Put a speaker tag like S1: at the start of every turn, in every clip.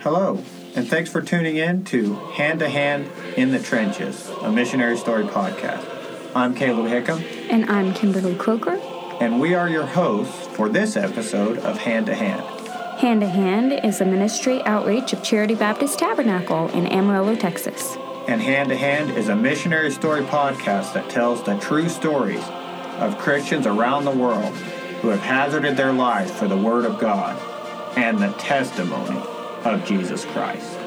S1: Hello, and thanks for tuning in to Hand to Hand in the Trenches, a missionary story podcast. I'm Caleb Hickam,
S2: And I'm Kimberly Croker.
S1: and we are your hosts for this episode of Hand to Hand.
S2: Hand to Hand is a ministry outreach of Charity Baptist Tabernacle in Amarillo, Texas.
S1: And Hand to Hand is a missionary story podcast that tells the true stories of Christians around the world who have hazarded their lives for the Word of God and the testimony of Jesus Christ.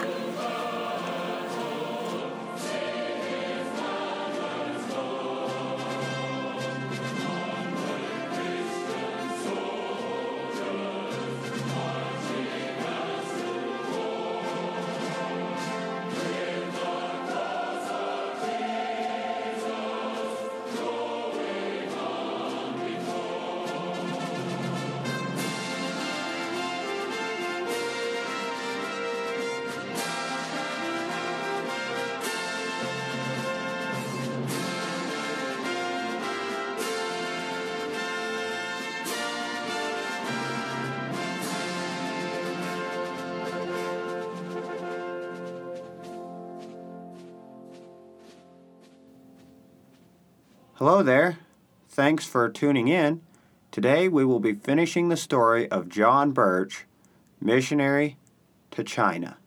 S1: Hello there. Thanks for tuning in. Today we will be finishing the story of John Birch, missionary to China.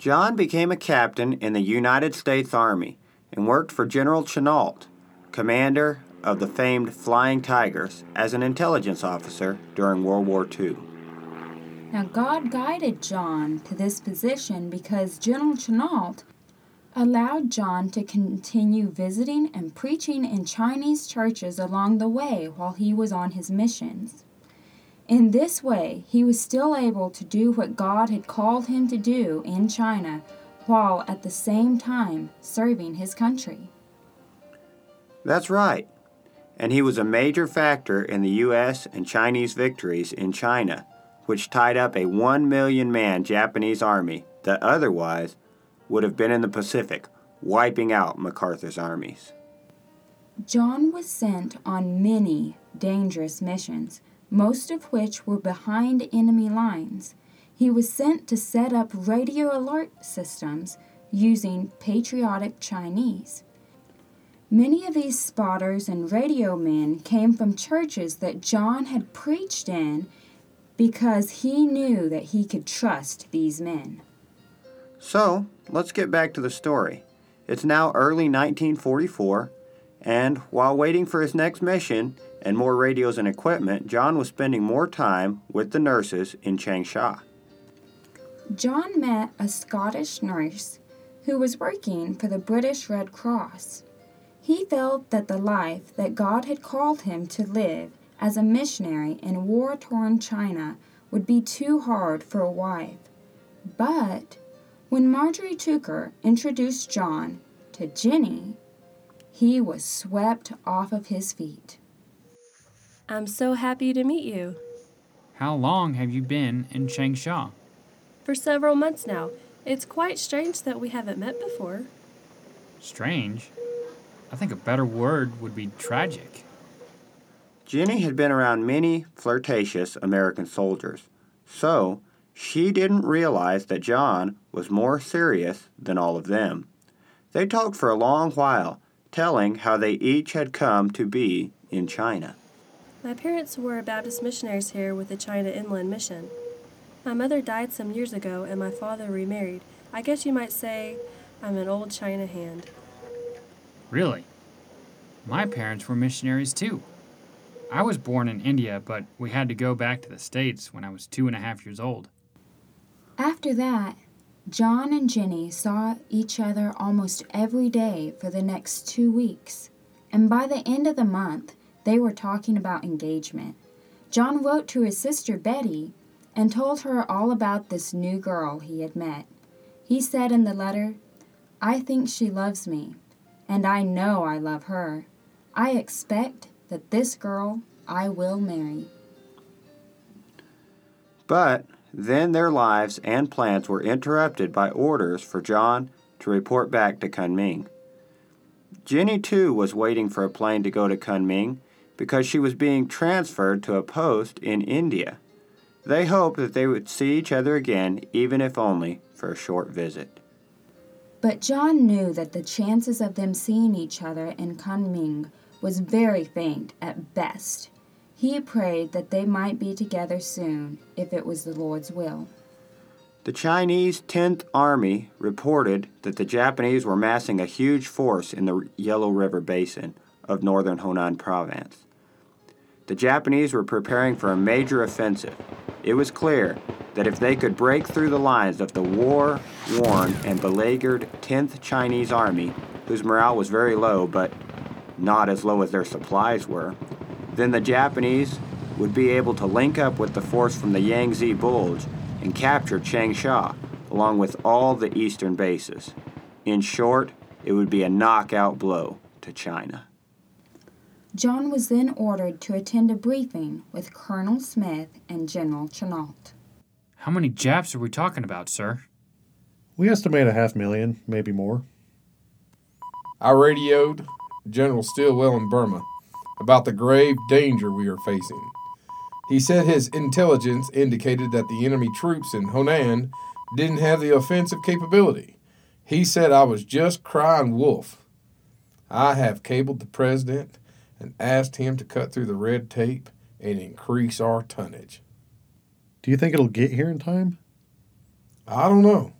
S1: John became a captain in the United States Army and worked for General Chennault, commander of the famed Flying Tigers, as an intelligence officer during World War II.
S3: Now, God guided John to this position because General Chennault allowed John to continue visiting and preaching in Chinese churches along the way while he was on his missions. In this way, he was still able to do what God had called him to do in China while at the same time serving his country.
S1: That's right. And he was a major factor in the U.S. and Chinese victories in China, which tied up a 1 million man Japanese army that otherwise would have been in the Pacific, wiping out MacArthur's armies.
S3: John was sent on many dangerous missions, most of which were behind enemy lines. He was sent to set up radio alert systems using patriotic Chinese. Many of these spotters and radio men came from churches that John had preached in because he knew that he could trust these men.
S1: So, let's get back to the story. It's now early 1944, and while waiting for his next mission and more radios and equipment, John was spending more time with the nurses in Changsha.
S3: John met a Scottish nurse who was working for the British Red Cross. He felt that the life that God had called him to live as a missionary in war torn China would be too hard for a wife. But when Marjorie Tucker introduced John to Jenny, he was swept off of his feet.
S4: I'm so happy to meet you.
S5: How long have you been in Changsha?
S4: For several months now. It's quite strange that we haven't met before.
S5: Strange. I think a better word would be tragic.
S1: Jenny had been around many flirtatious American soldiers, so she didn't realize that John was more serious than all of them. They talked for a long while, telling how they each had come to be in China.
S4: My parents were Baptist missionaries here with the China Inland Mission. My mother died some years ago and my father remarried. I guess you might say I'm an old China hand.
S5: Really? My parents were missionaries too. I was born in India, but we had to go back to the States when I was two and a half years old.
S3: After that, John and Jenny saw each other almost every day for the next two weeks. and by the end of the month, they were talking about engagement. John wrote to his sister Betty and told her all about this new girl he had met. He said in the letter, I think she loves me, and I know I love her. I expect that this girl I will marry.
S1: But then their lives and plans were interrupted by orders for John to report back to Kunming. Jenny, too, was waiting for a plane to go to Kunming because she was being transferred to a post in India. They hoped that they would see each other again, even if only for a short visit.
S3: But John knew that the chances of them seeing each other in Kunming was very faint at best. He prayed that they might be together soon, if it was the Lord's will.
S1: The Chinese 10th Army reported that the Japanese were massing a huge force in the Yellow River Basin of northern Honan Province. The Japanese were preparing for a major offensive. It was clear that if they could break through the lines of the war worn and beleaguered 10th Chinese Army, whose morale was very low but not as low as their supplies were, then the Japanese would be able to link up with the force from the Yangtze Bulge and capture Changsha, along with all the eastern bases. In short, it would be a knockout blow to China.
S3: John was then ordered to attend a briefing with Colonel Smith and General Chennault.
S5: How many Japs are we talking about, sir?
S6: We estimate a half million, maybe more.
S7: I radioed General Stilwell in Burma about the grave danger we are facing. He said his intelligence indicated that the enemy troops in Honan didn't have the offensive capability. He said I was just crying wolf. I have cabled the president and asked him to cut through the red tape and increase our tonnage.
S6: Do you think it'll get here in time?
S7: I don't know.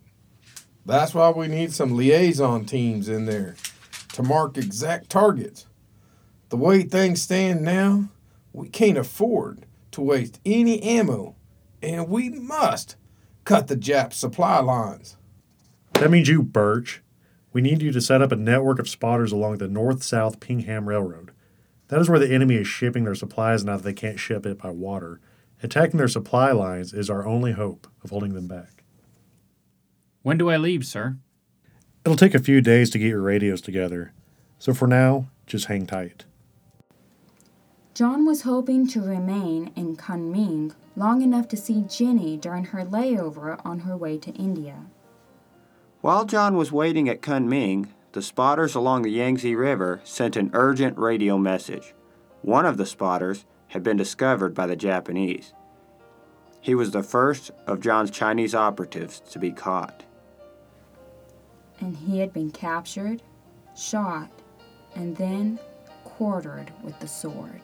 S7: That's why we need some liaison teams in there to mark exact targets. The way things stand now, we can't afford to waste any ammo, and we must cut the Jap supply lines.
S6: That means you, Birch. We need you to set up a network of spotters along the north south Pinghan Railroad. That is where the enemy is shipping their supplies now that they can't ship it by water. Attacking their supply lines is our only hope of holding them back.
S5: When do I leave, sir?
S6: It'll take a few days to get your radios together, so for now, just hang tight.
S3: John was hoping to remain in Kunming long enough to see Jenny during her layover on her way to India.
S1: While John was waiting at Kunming, the spotters along the Yangtze River sent an urgent radio message. One of the spotters had been discovered by the Japanese. He was the first of John's Chinese operatives to be caught.
S3: And he had been captured, shot, and then quartered with the sword.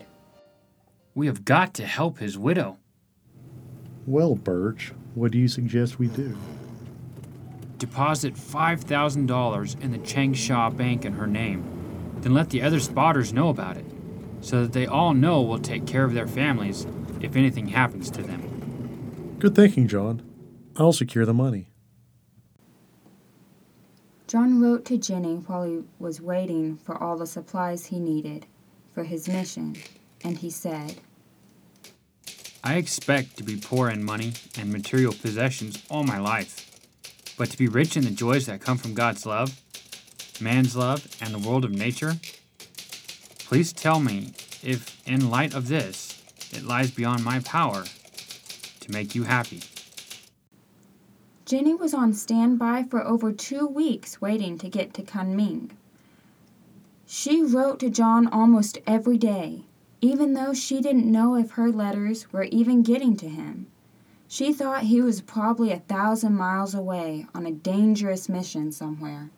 S5: We have got to help his widow.
S6: Well, Birch, what do you suggest we do?
S5: Deposit $5,000 in the Changsha Bank in her name. Then let the other spotters know about it, so that they all know we'll take care of their families if anything happens to them.
S6: Good thinking, John. I'll secure the money.
S3: John wrote to Jenny while he was waiting for all the supplies he needed for his mission, and he said,
S5: I expect to be poor in money and material possessions all my life, but to be rich in the joys that come from God's love, man's love, and the world of nature. Please tell me if, in light of this, it lies beyond my power to make you happy.
S3: Jenny was on standby for over two weeks waiting to get to Kunming. She wrote to John almost every day, even though she didn't know if her letters were even getting to him. She thought he was probably a thousand miles away on a dangerous mission somewhere.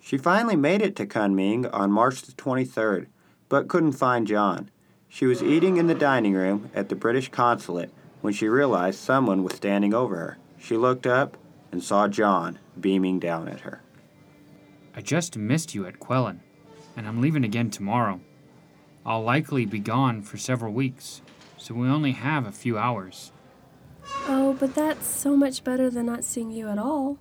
S1: She finally made it to Kunming on March the 23rd, but couldn't find John. She was eating in the dining room at the British consulate when she realized someone was standing over her. She looked up and saw John beaming down at her.
S5: I just missed you at Kweilin, and I'm leaving again tomorrow. I'll likely be gone for several weeks, so we only have a few hours.
S4: Oh, but that's so much better than not seeing you at all.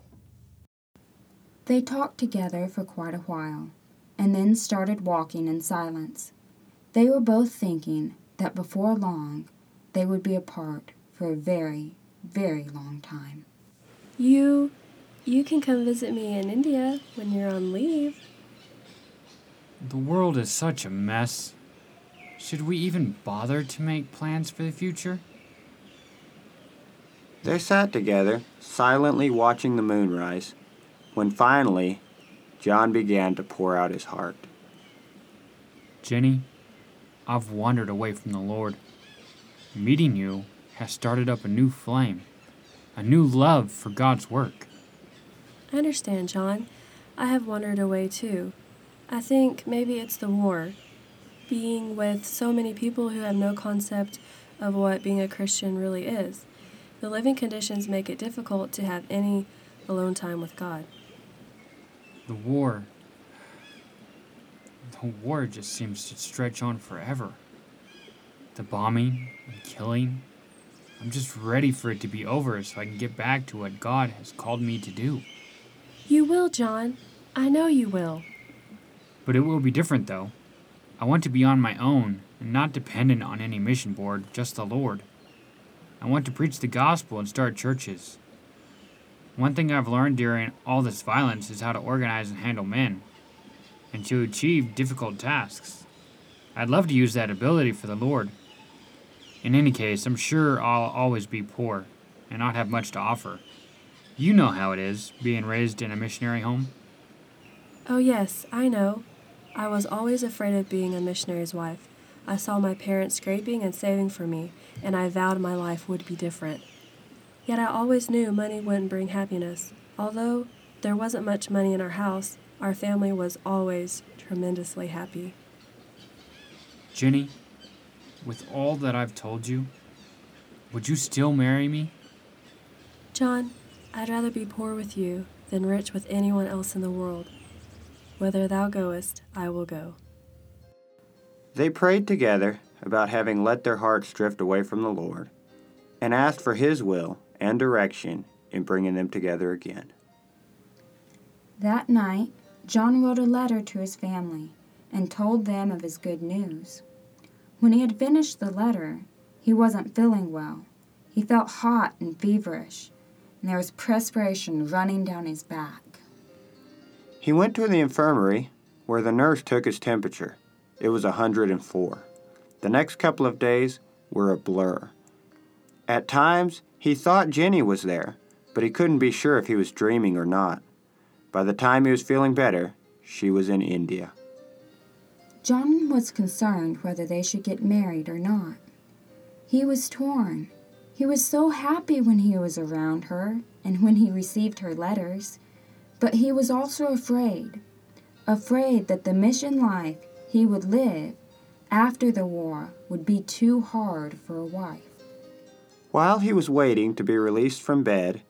S3: They talked together for quite a while. and then started walking in silence. They were both thinking that before long they would be apart for a very, very long time.
S4: You you can come visit me in India when you're on leave.
S5: The world is such a mess. Should we even bother to make plans for the future?
S1: They sat together, silently watching the moon rise, when finally John began to pour out his heart.
S5: Jenny, I've wandered away from the Lord. Meeting you has started up a new flame, a new love for God's work.
S4: I understand, John. I have wandered away too. I think maybe it's the war. Being with so many people who have no concept of what being a Christian really is. The living conditions make it difficult to have any alone time with God.
S5: The war. The war just seems to stretch on forever. The bombing and killing. I'm just ready for it to be over so I can get back to what God has called me to do.
S4: You will, John. I know you will.
S5: But it will be different, though. I want to be on my own and not dependent on any mission board, just the Lord. I want to preach the gospel and start churches. One thing I've learned during all this violence is how to organize and handle men, and to achieve difficult tasks. I'd love to use that ability for the Lord. In any case, I'm sure I'll always be poor and not have much to offer. You know how it is, being raised in a missionary home.
S4: Oh, yes, I know. I was always afraid of being a missionary's wife. I saw my parents scraping and saving for me, and I vowed my life would be different. Yet I always knew money wouldn't bring happiness. Although there wasn't much money in our house, our family was always tremendously happy.
S5: Jenny, with all that I've told you, would you still marry me?
S4: John, I'd rather be poor with you than rich with anyone else in the world. Whither thou goest, I will go.
S1: They prayed together about having let their hearts drift away from the Lord and asked for His will and direction in bringing them together again.
S3: That night, John wrote a letter to his family and told them of his good news. When he had finished the letter, he wasn't feeling well. He felt hot and feverish, and there was perspiration running down his back.
S1: He went to the infirmary where the nurse took his temperature. It was a 104. The next couple of days were a blur. At times, he thought Jenny was there, but he couldn't be sure if he was dreaming or not. By the time he was feeling better, she was in India.
S3: John was concerned whether they should get married or not. He was torn. He was so happy when he was around her and when he received her letters, but he was also afraid. Afraid that the mission life he would live after the war would be too hard for a wife.
S1: While he was waiting to be released from bed,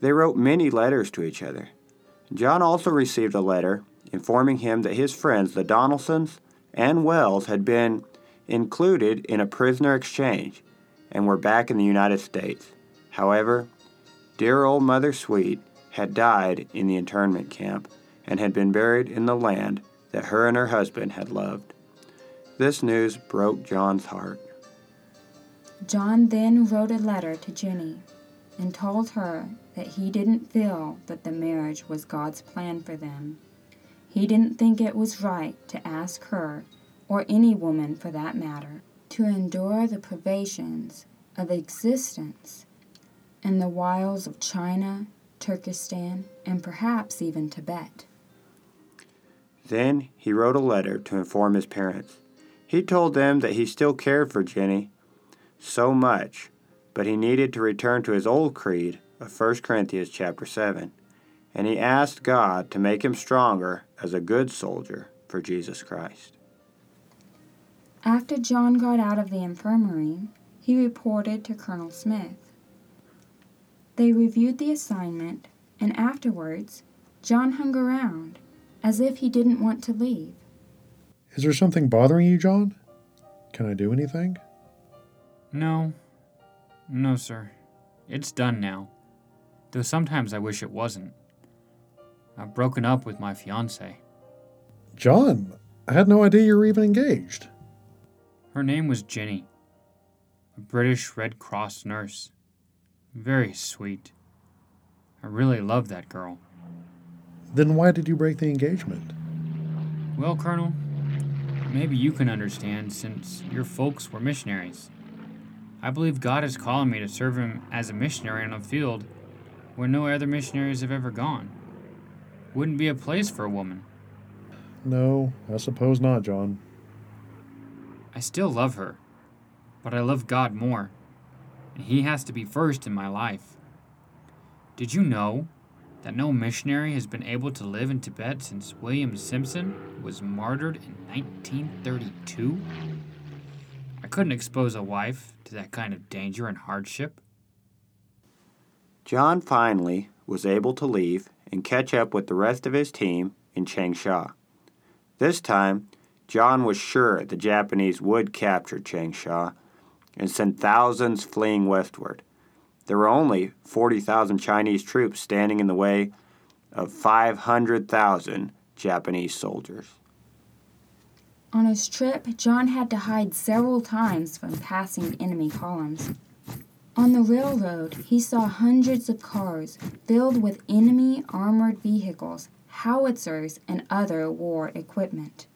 S1: they wrote many letters to each other. John also received a letter informing him that his friends, the Donaldsons and Wells, had been included in a prisoner exchange and were back in the United States. However, dear old Mother Sweet had died in the internment camp and had been buried in the land that her and her husband had loved. This news broke John's heart.
S3: John then wrote a letter to Jenny and told her that he didn't feel that the marriage was God's plan for them. He didn't think it was right to ask her, or any woman for that matter, to endure the privations of existence in the wilds of China, Turkestan, and perhaps even Tibet.
S1: Then he wrote a letter to inform his parents. He told them that he still cared for Jenny so much, but he needed to return to his old creed of 1 Corinthians chapter 7, and he asked God to make him stronger as a good soldier for Jesus Christ.
S3: After John got out of the infirmary, he reported to Colonel Smith. They reviewed the assignment, and afterwards, John hung around as if he didn't want to leave.
S6: Is there something bothering you, John? Can I do anything?
S5: No. No, sir. It's done now. Though sometimes I wish it wasn't. I've broken up with my fiance.
S6: John, I had no idea you were even engaged.
S5: Her name was Jenny, a British Red Cross nurse. Very sweet. I really loved that girl.
S6: Then why did you break the engagement?
S5: Well, Colonel, maybe you can understand since your folks were missionaries. I believe God is calling me to serve Him as a missionary on a field where no other missionaries have ever gone. Wouldn't be a place for a woman.
S6: No, I suppose not, John.
S5: I still love her, but I love God more, and He has to be first in my life. Did you know that no missionary has been able to live in Tibet since William Simpson was martyred in 1932? I couldn't expose a wife to that kind of danger and hardship.
S1: John finally was able to leave and catch up with the rest of his team in Changsha. This time, John was sure the Japanese would capture Changsha and send thousands fleeing westward. There were only 40,000 Chinese troops standing in the way of 500,000 Japanese soldiers.
S3: On his trip, John had to hide several times from passing enemy columns. On the railroad, he saw hundreds of cars filled with enemy armored vehicles, howitzers, and other war equipment.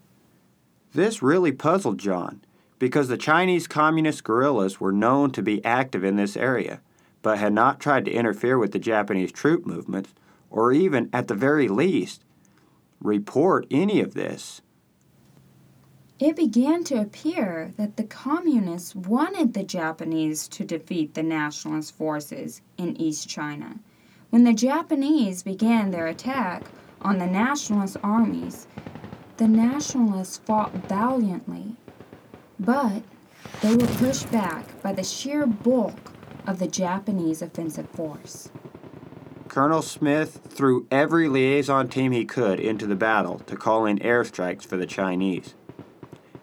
S1: This really puzzled John because the Chinese communist guerrillas were known to be active in this area, but had not tried to interfere with the Japanese troop movements, or even, at the very least, report any of this.
S3: It began to appear that the communists wanted the Japanese to defeat the nationalist forces in East China. When the Japanese began their attack on the nationalist armies, the nationalists fought valiantly, but they were pushed back by the sheer bulk of the Japanese offensive force.
S1: Colonel Smith threw every liaison team he could into the battle to call in airstrikes for the Chinese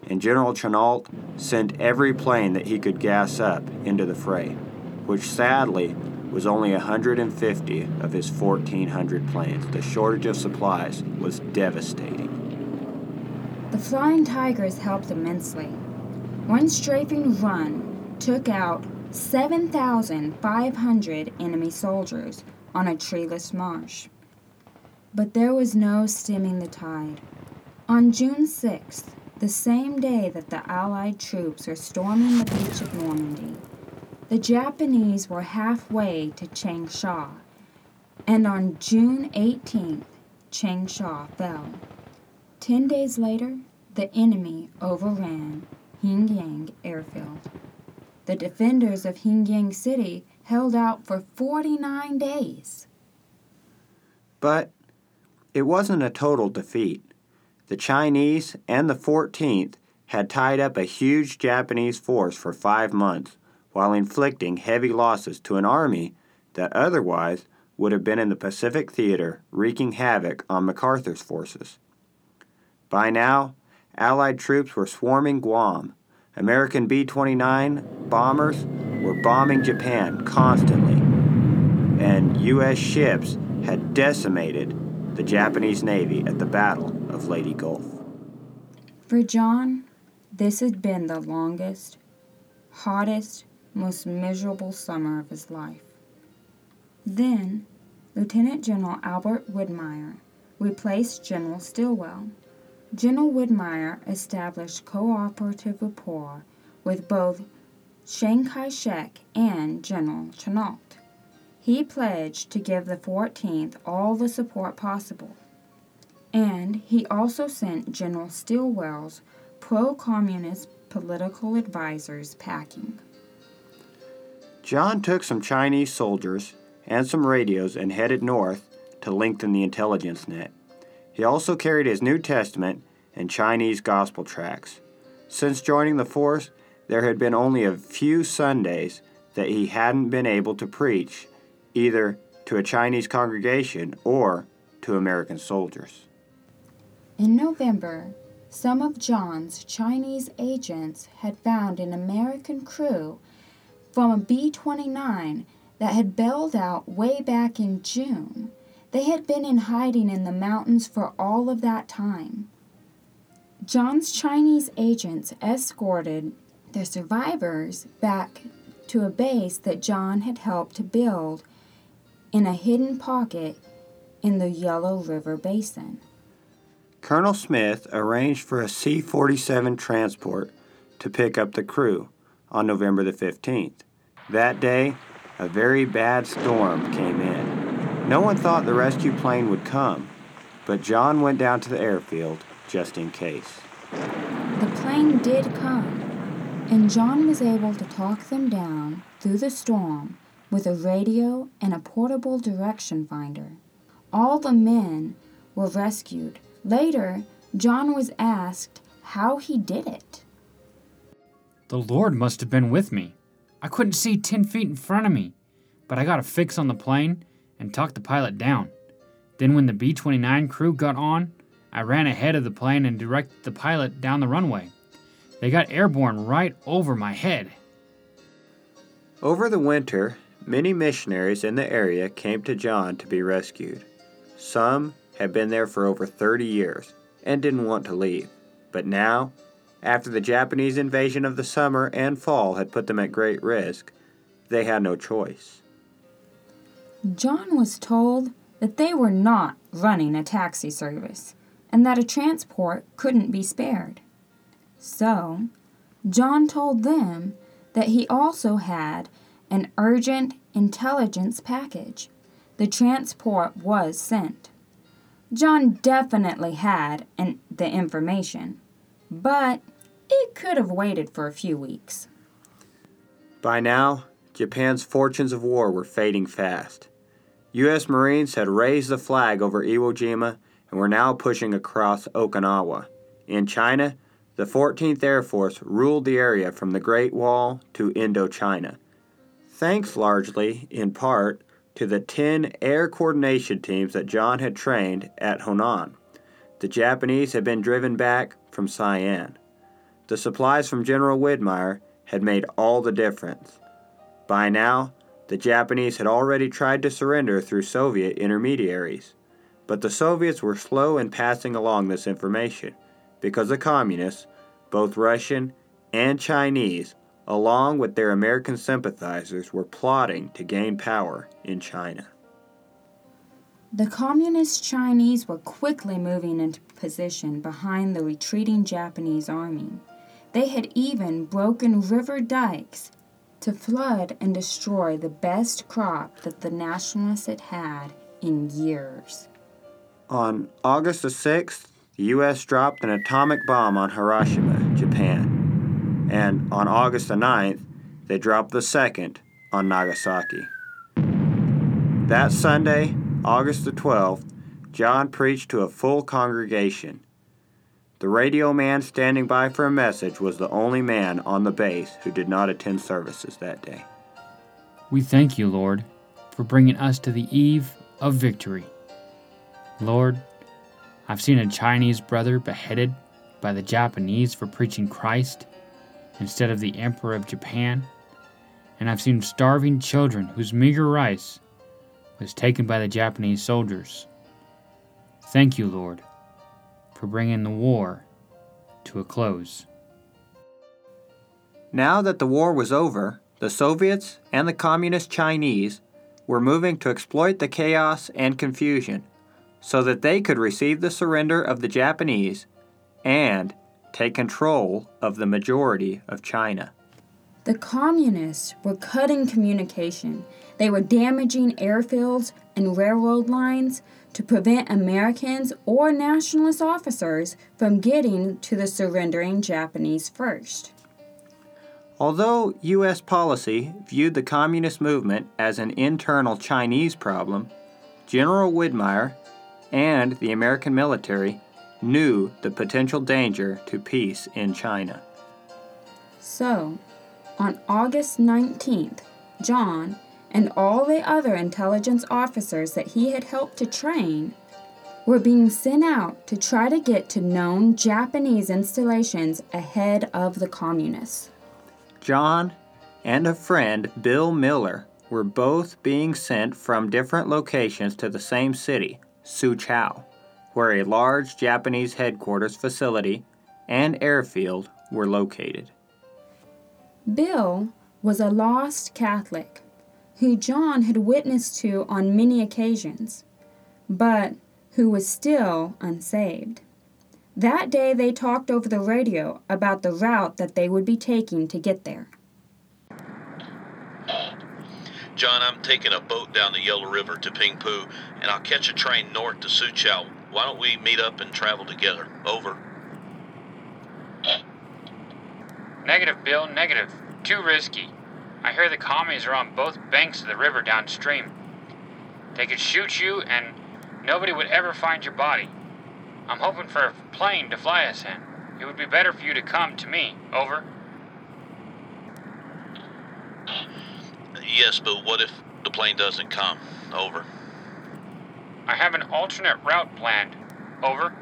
S1: and General Chennault sent every plane that he could gas up into the fray, which sadly was only 150 of his 1,400 planes. The shortage of supplies was devastating.
S3: The Flying Tigers helped immensely. One strafing run took out 7,500 enemy soldiers on a treeless marsh. But there was no stemming the tide. On June 6th, the same day that the Allied troops were storming the beach of Normandy, the Japanese were halfway to Changsha, and on June 18th, Changsha fell. Ten days later, the enemy overran Hengyang airfield. The defenders of Hengyang City held out for 49 days.
S1: But it wasn't a total defeat. The Chinese and the 14th had tied up a huge Japanese force for five months while inflicting heavy losses to an army that otherwise would have been in the Pacific Theater wreaking havoc on MacArthur's forces. By now, Allied troops were swarming Guam. American B 29 bombers were bombing Japan constantly, and U.S. ships had decimated the Japanese Navy at the Battle of Leyte Gulf.
S3: For John, this had been the longest, hottest, most miserable summer of his life. Then, Lieutenant General Albert Wedemeyer replaced General Stilwell. General Wedemeyer established cooperative rapport with both Chiang Kai shek and General Chennault. He pledged to give the 14th all the support possible. And he also sent General Stilwell's pro communist political advisors packing.
S1: John took some Chinese soldiers and some radios and headed north to lengthen the intelligence net. He also carried his New Testament and Chinese gospel tracts. Since joining the force, there had been only a few Sundays that he hadn't been able to preach either to a Chinese congregation or to American soldiers.
S3: In November, some of John's Chinese agents had found an American crew from a B 29 that had bailed out way back in June. They had been in hiding in the mountains for all of that time. John's Chinese agents escorted the survivors back to a base that John had helped to build in a hidden pocket in the Yellow River Basin.
S1: Colonel Smith arranged for a C 47 transport to pick up the crew on November the 15th. That day, a very bad storm came in. No one thought the rescue plane would come, but John went down to the airfield just in case.
S3: The plane did come, and John was able to talk them down through the storm with a radio and a portable direction finder. All the men were rescued. Later, John was asked how he did it.
S5: The Lord must have been with me. I couldn't see 10 feet in front of me, but I got a fix on the plane and talked the pilot down. Then, when the B 29 crew got on, I ran ahead of the plane and directed the pilot down the runway. They got airborne right over my head.
S1: Over the winter, many missionaries in the area came to John to be rescued. Some had been there for over 30 years and didn't want to leave, but now, after the Japanese invasion of the summer and fall had put them at great risk, they had no choice.
S3: John was told that they were not running a taxi service and that a transport couldn't be spared. So, John told them that he also had an urgent intelligence package. The transport was sent. John definitely had an, the information, but it could have waited for a few weeks.
S1: By now, Japan's fortunes of war were fading fast. U.S. Marines had raised the flag over Iwo Jima and were now pushing across Okinawa. In China, the 14th Air Force ruled the area from the Great Wall to Indochina. Thanks largely, in part, to the 10 air coordination teams that John had trained at Honan. The Japanese had been driven back from Sian. The supplies from General Wedemeyer had made all the difference. By now, the Japanese had already tried to surrender through Soviet intermediaries. But the Soviets were slow in passing along this information because the communists, both Russian and Chinese, along with their American sympathizers, were plotting to gain power in China.
S3: The communist Chinese were quickly moving into position behind the retreating Japanese army. They had even broken river dikes to flood and destroy the best crop that the nationalists had had in years.
S1: On August the 6th, the U.S. dropped an atomic bomb on Hiroshima, Japan. And on August the 9th, they dropped the second on Nagasaki. That Sunday, August the 12th, John preached to a full congregation. The radio man standing by for a message was the only man on the base who did not attend services that day.
S5: We thank you, Lord, for bringing us to the eve of victory. Lord, I've seen a Chinese brother beheaded by the Japanese for preaching Christ instead of the Emperor of Japan, and I've seen starving children whose meager rice was taken by the Japanese soldiers. Thank you, Lord, for bringing the war to a close.
S1: Now that the war was over, the Soviets and the Communist Chinese were moving to exploit the chaos and confusion so that they could receive the surrender of the Japanese and take control of the majority of China.
S3: The communists were cutting communication. They were damaging airfields and railroad lines to prevent Americans or nationalist officers from getting to the surrendering Japanese first.
S1: Although U.S. policy viewed the communist movement as an internal Chinese problem, General Wedemeyer and the American military knew the potential danger to peace in China.
S3: So, on August 19th, John and all the other intelligence officers that he had helped to train were being sent out to try to get to known Japanese installations ahead of the communists.
S1: John and a friend, Bill Miller, were both being sent from different locations to the same city, Soochow, where a large Japanese headquarters facility and airfield were located.
S3: Bill was a lost Catholic who John had witnessed to on many occasions, but who was still unsaved. That day they talked over the radio about the route that they would be taking to get there.
S8: John, I'm taking a boat down the Yellow River to Pingpu, and I'll catch a train north to Suchow. Why don't we meet up and travel together? Over.
S5: Negative, Bill, negative. Too risky. I hear the commies are on both banks of the river downstream. They could shoot you, and nobody would ever find your body. I'm hoping for a plane to fly us in. It would be better for you to come to me. Over.
S8: Yes, but what if the plane doesn't come? Over.
S5: I have an alternate route planned. Over.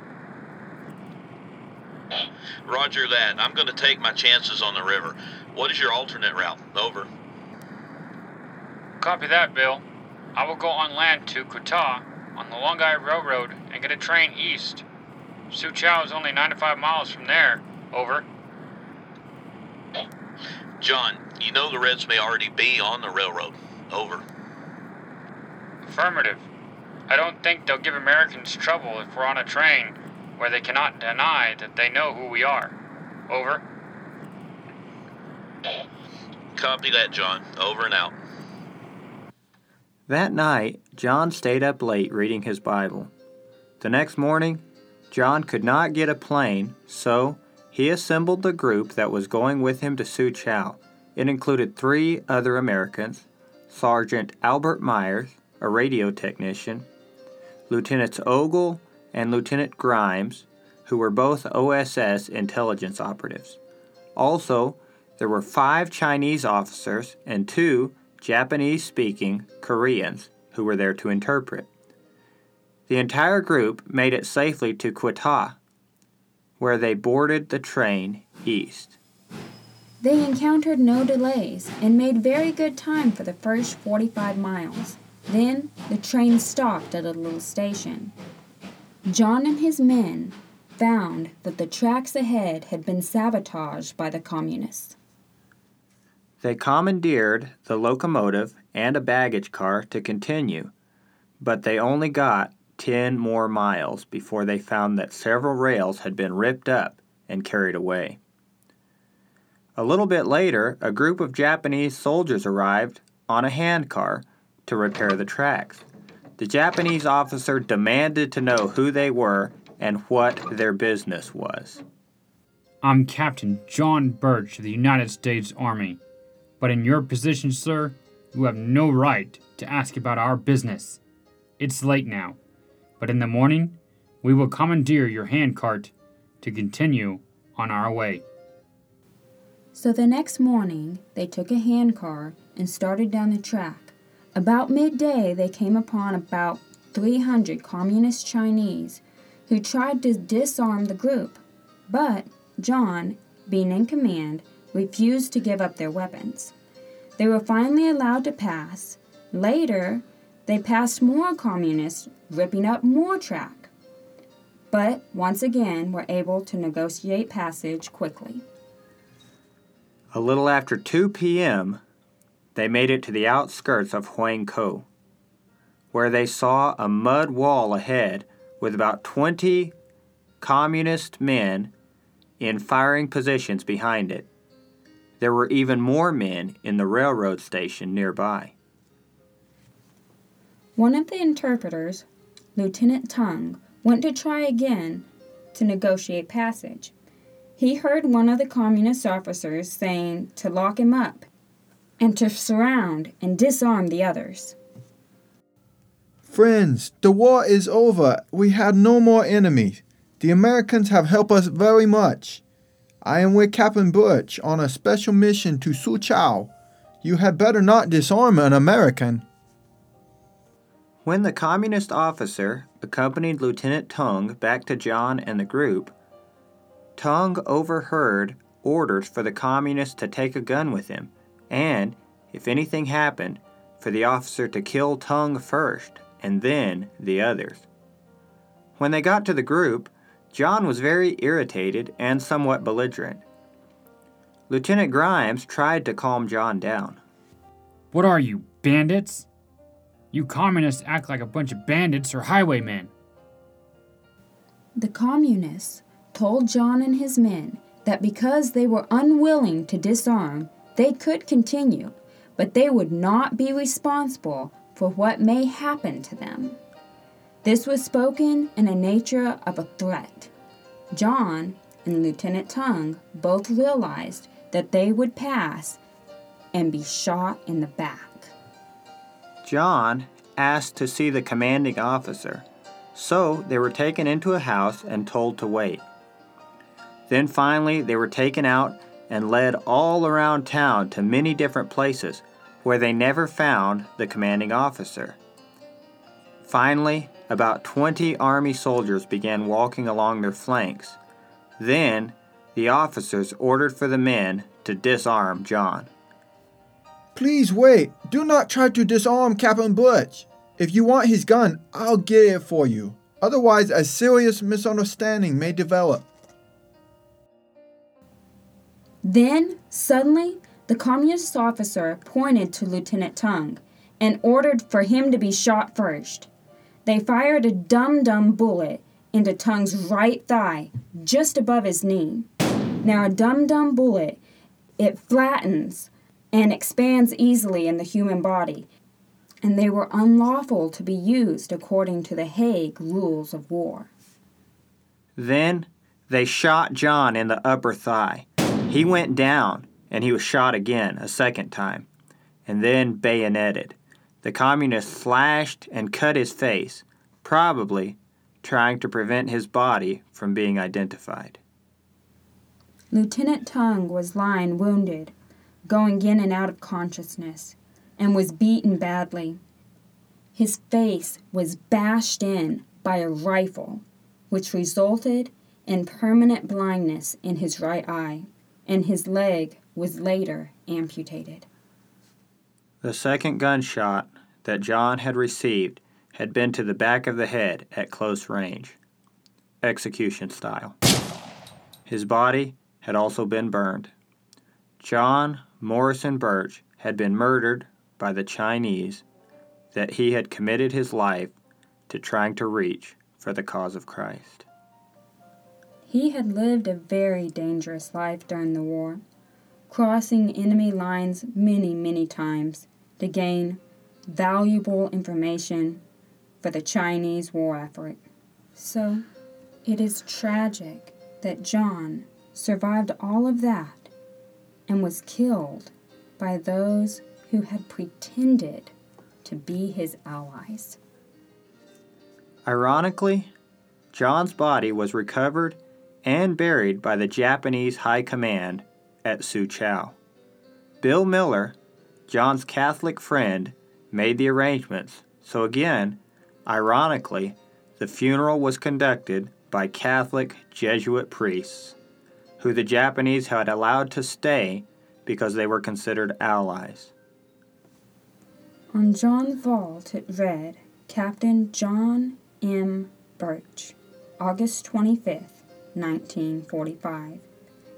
S8: Roger that. I'm going to take my chances on the river. What is your alternate route? Over.
S5: Copy that, Bill. I will go on land to Quetta on the Longhai Railroad and get a train east. Suchow is only 95 miles from there. Over.
S8: John, you know the Reds may already be on the railroad. Over.
S5: Affirmative. I don't think they'll give Americans trouble if we're on a train where they cannot deny that they know who we are. Over.
S8: Copy that, John. Over and out.
S1: That night, John stayed up late reading his Bible. The next morning, John could not get a plane, so he assembled the group that was going with him to Suchow. It included three other Americans Sergeant Albert Myers, a radio technician, Lieutenants Ogle and Lieutenant Grimes, who were both OSS intelligence operatives. Also, there were five Chinese officers and two Japanese speaking Koreans who were there to interpret. The entire group made it safely to Quetta, where they boarded the train east.
S3: They encountered no delays and made very good time for the first 45 miles. Then the train stopped at a little station. John and his men found that the tracks ahead had been sabotaged by the communists.
S1: They commandeered the locomotive and a baggage car to continue, but they only got 10 more miles before they found that several rails had been ripped up and carried away. A little bit later, a group of Japanese soldiers arrived on a handcar to repair the tracks. The Japanese officer demanded to know who they were and what their business was.
S5: I'm Captain John Birch of the United States Army. But in your position, sir, you have no right to ask about our business. It's late now, but in the morning we will commandeer your handcart to continue on our way.
S3: So the next morning, they took a handcar and started down the track. About midday, they came upon about 300 communist Chinese who tried to disarm the group. But John, being in command, refused to give up their weapons. They were finally allowed to pass. Later, they passed more communists, ripping up more track. But once again were able to negotiate passage quickly.
S1: A little after 2 p.m., they made it to the outskirts of Huang Huangkou, where they saw a mud wall ahead with about 20 communist men in firing positions behind it. There were even more men in the railroad station nearby.
S3: One of the interpreters, Lieutenant Tung, went to try again to negotiate passage. He heard one of the communist officers saying to lock him up and to surround and disarm the others.
S9: Friends, the war is over. We have no more enemies. The Americans have helped us very much. I am with Captain Birch on a special mission to Suchow. You had better not disarm an American.
S1: When the communist officer accompanied Lieutenant Tung back to John and the group, Tung overheard orders for the communists to take a gun with him, and, if anything happened, for the officer to kill Tung first and then the others. When they got to the group, John was very irritated and somewhat belligerent. Lieutenant Grimes tried to calm John down.
S5: What are you, bandits? You communists act like a bunch of bandits or highwaymen.
S3: The communists told John and his men that because they were unwilling to disarm, they could continue, but they would not be responsible for what may happen to them. This was spoken in a nature of a threat. John and Lieutenant Tung both realized that they would pass and be shot in the back.
S1: John asked to see the commanding officer, so they were taken into a house and told to wait. Then finally, they were taken out and led all around town to many different places where they never found the commanding officer. Finally, about 20 army soldiers began walking along their flanks. Then, the officers ordered for the men to disarm John.
S9: Please wait. Do not try to disarm Captain Birch. If you want his gun, I'll get it for you. Otherwise, a serious misunderstanding may develop.
S3: Then, suddenly, the communist officer pointed to Lieutenant Tung and ordered for him to be shot first. They fired a dum dum bullet into Tung's right thigh, just above his knee. Now, a dum dum bullet, it flattens and expands easily in the human body, and they were unlawful to be used according to the Hague rules of war.
S1: Then they shot John in the upper thigh. He went down, and he was shot again a second time, and then bayoneted. The communists slashed and cut his face, probably trying to prevent his body from being identified.
S3: Lieutenant Tung was lying wounded, going in and out of consciousness, and was beaten badly. His face was bashed in by a rifle, which resulted in permanent blindness in his right eye, and his leg was later amputated.
S1: The second gunshot that John had received had been to the back of the head at close range, execution style. His body had also been burned. John Morrison Birch had been murdered by the Chinese that he had committed his life to trying to reach for the cause of Christ.
S3: He had lived a very dangerous life during the war, crossing enemy lines many, many times to gain valuable information for the Chinese war effort. So, it is tragic that John survived all of that and was killed by those who had pretended to be his allies.
S1: Ironically, John's body was recovered and buried by the Japanese High Command at Soochow. Bill Miller, John's Catholic friend, made the arrangements, so again, ironically, the funeral was conducted by Catholic Jesuit priests, who the Japanese had allowed to stay because they were considered allies.
S3: On John's vault it read Captain John M. Birch, August 25th, 1945.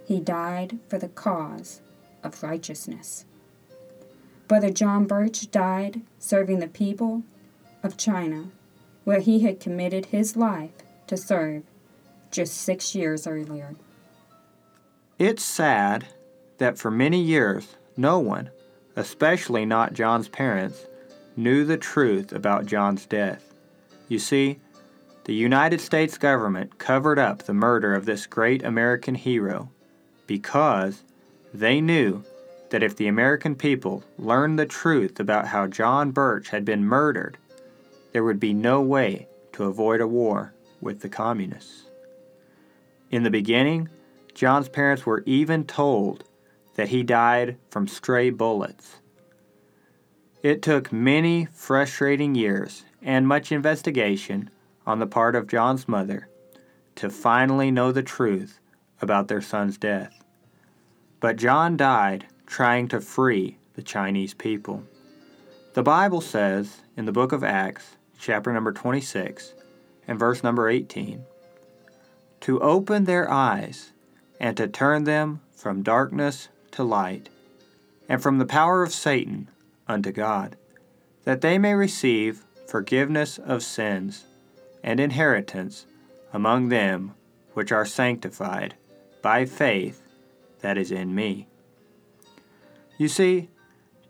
S3: He died for the cause of righteousness. Brother John Birch died serving the people of China, where he had committed his life to serve just six years earlier.
S1: It's sad that for many years no one, especially not John's parents, knew the truth about John's death. You see, the United States government covered up the murder of this great American hero because they knew that if the American people learned the truth about how John Birch had been murdered, there would be no way to avoid a war with the communists. In the beginning, John's parents were even told that he died from stray bullets. It took many frustrating years and much investigation on the part of John's mother to finally know the truth about their son's death. But John died trying to free the Chinese people. The Bible says in the book of Acts, chapter number 26, and verse number 18 to open their eyes and to turn them from darkness to light, and from the power of Satan unto God, that they may receive forgiveness of sins and inheritance among them which are sanctified by faith that is in me. You see,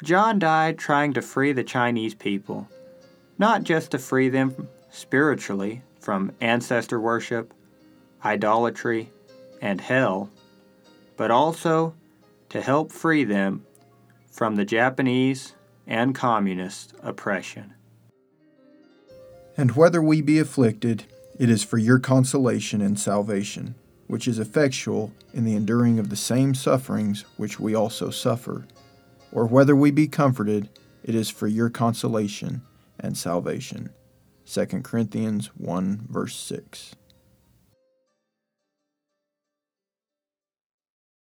S1: John died trying to free the Chinese people, not just to free them spiritually from ancestor worship, idolatry, and hell, but also to help free them from the Japanese and communist oppression.
S9: And whether we be afflicted, it is for your consolation and salvation, which is effectual in the enduring of the same sufferings which we also suffer. Or whether we be comforted, it is for your consolation and salvation. 2 Corinthians 1 verse 6.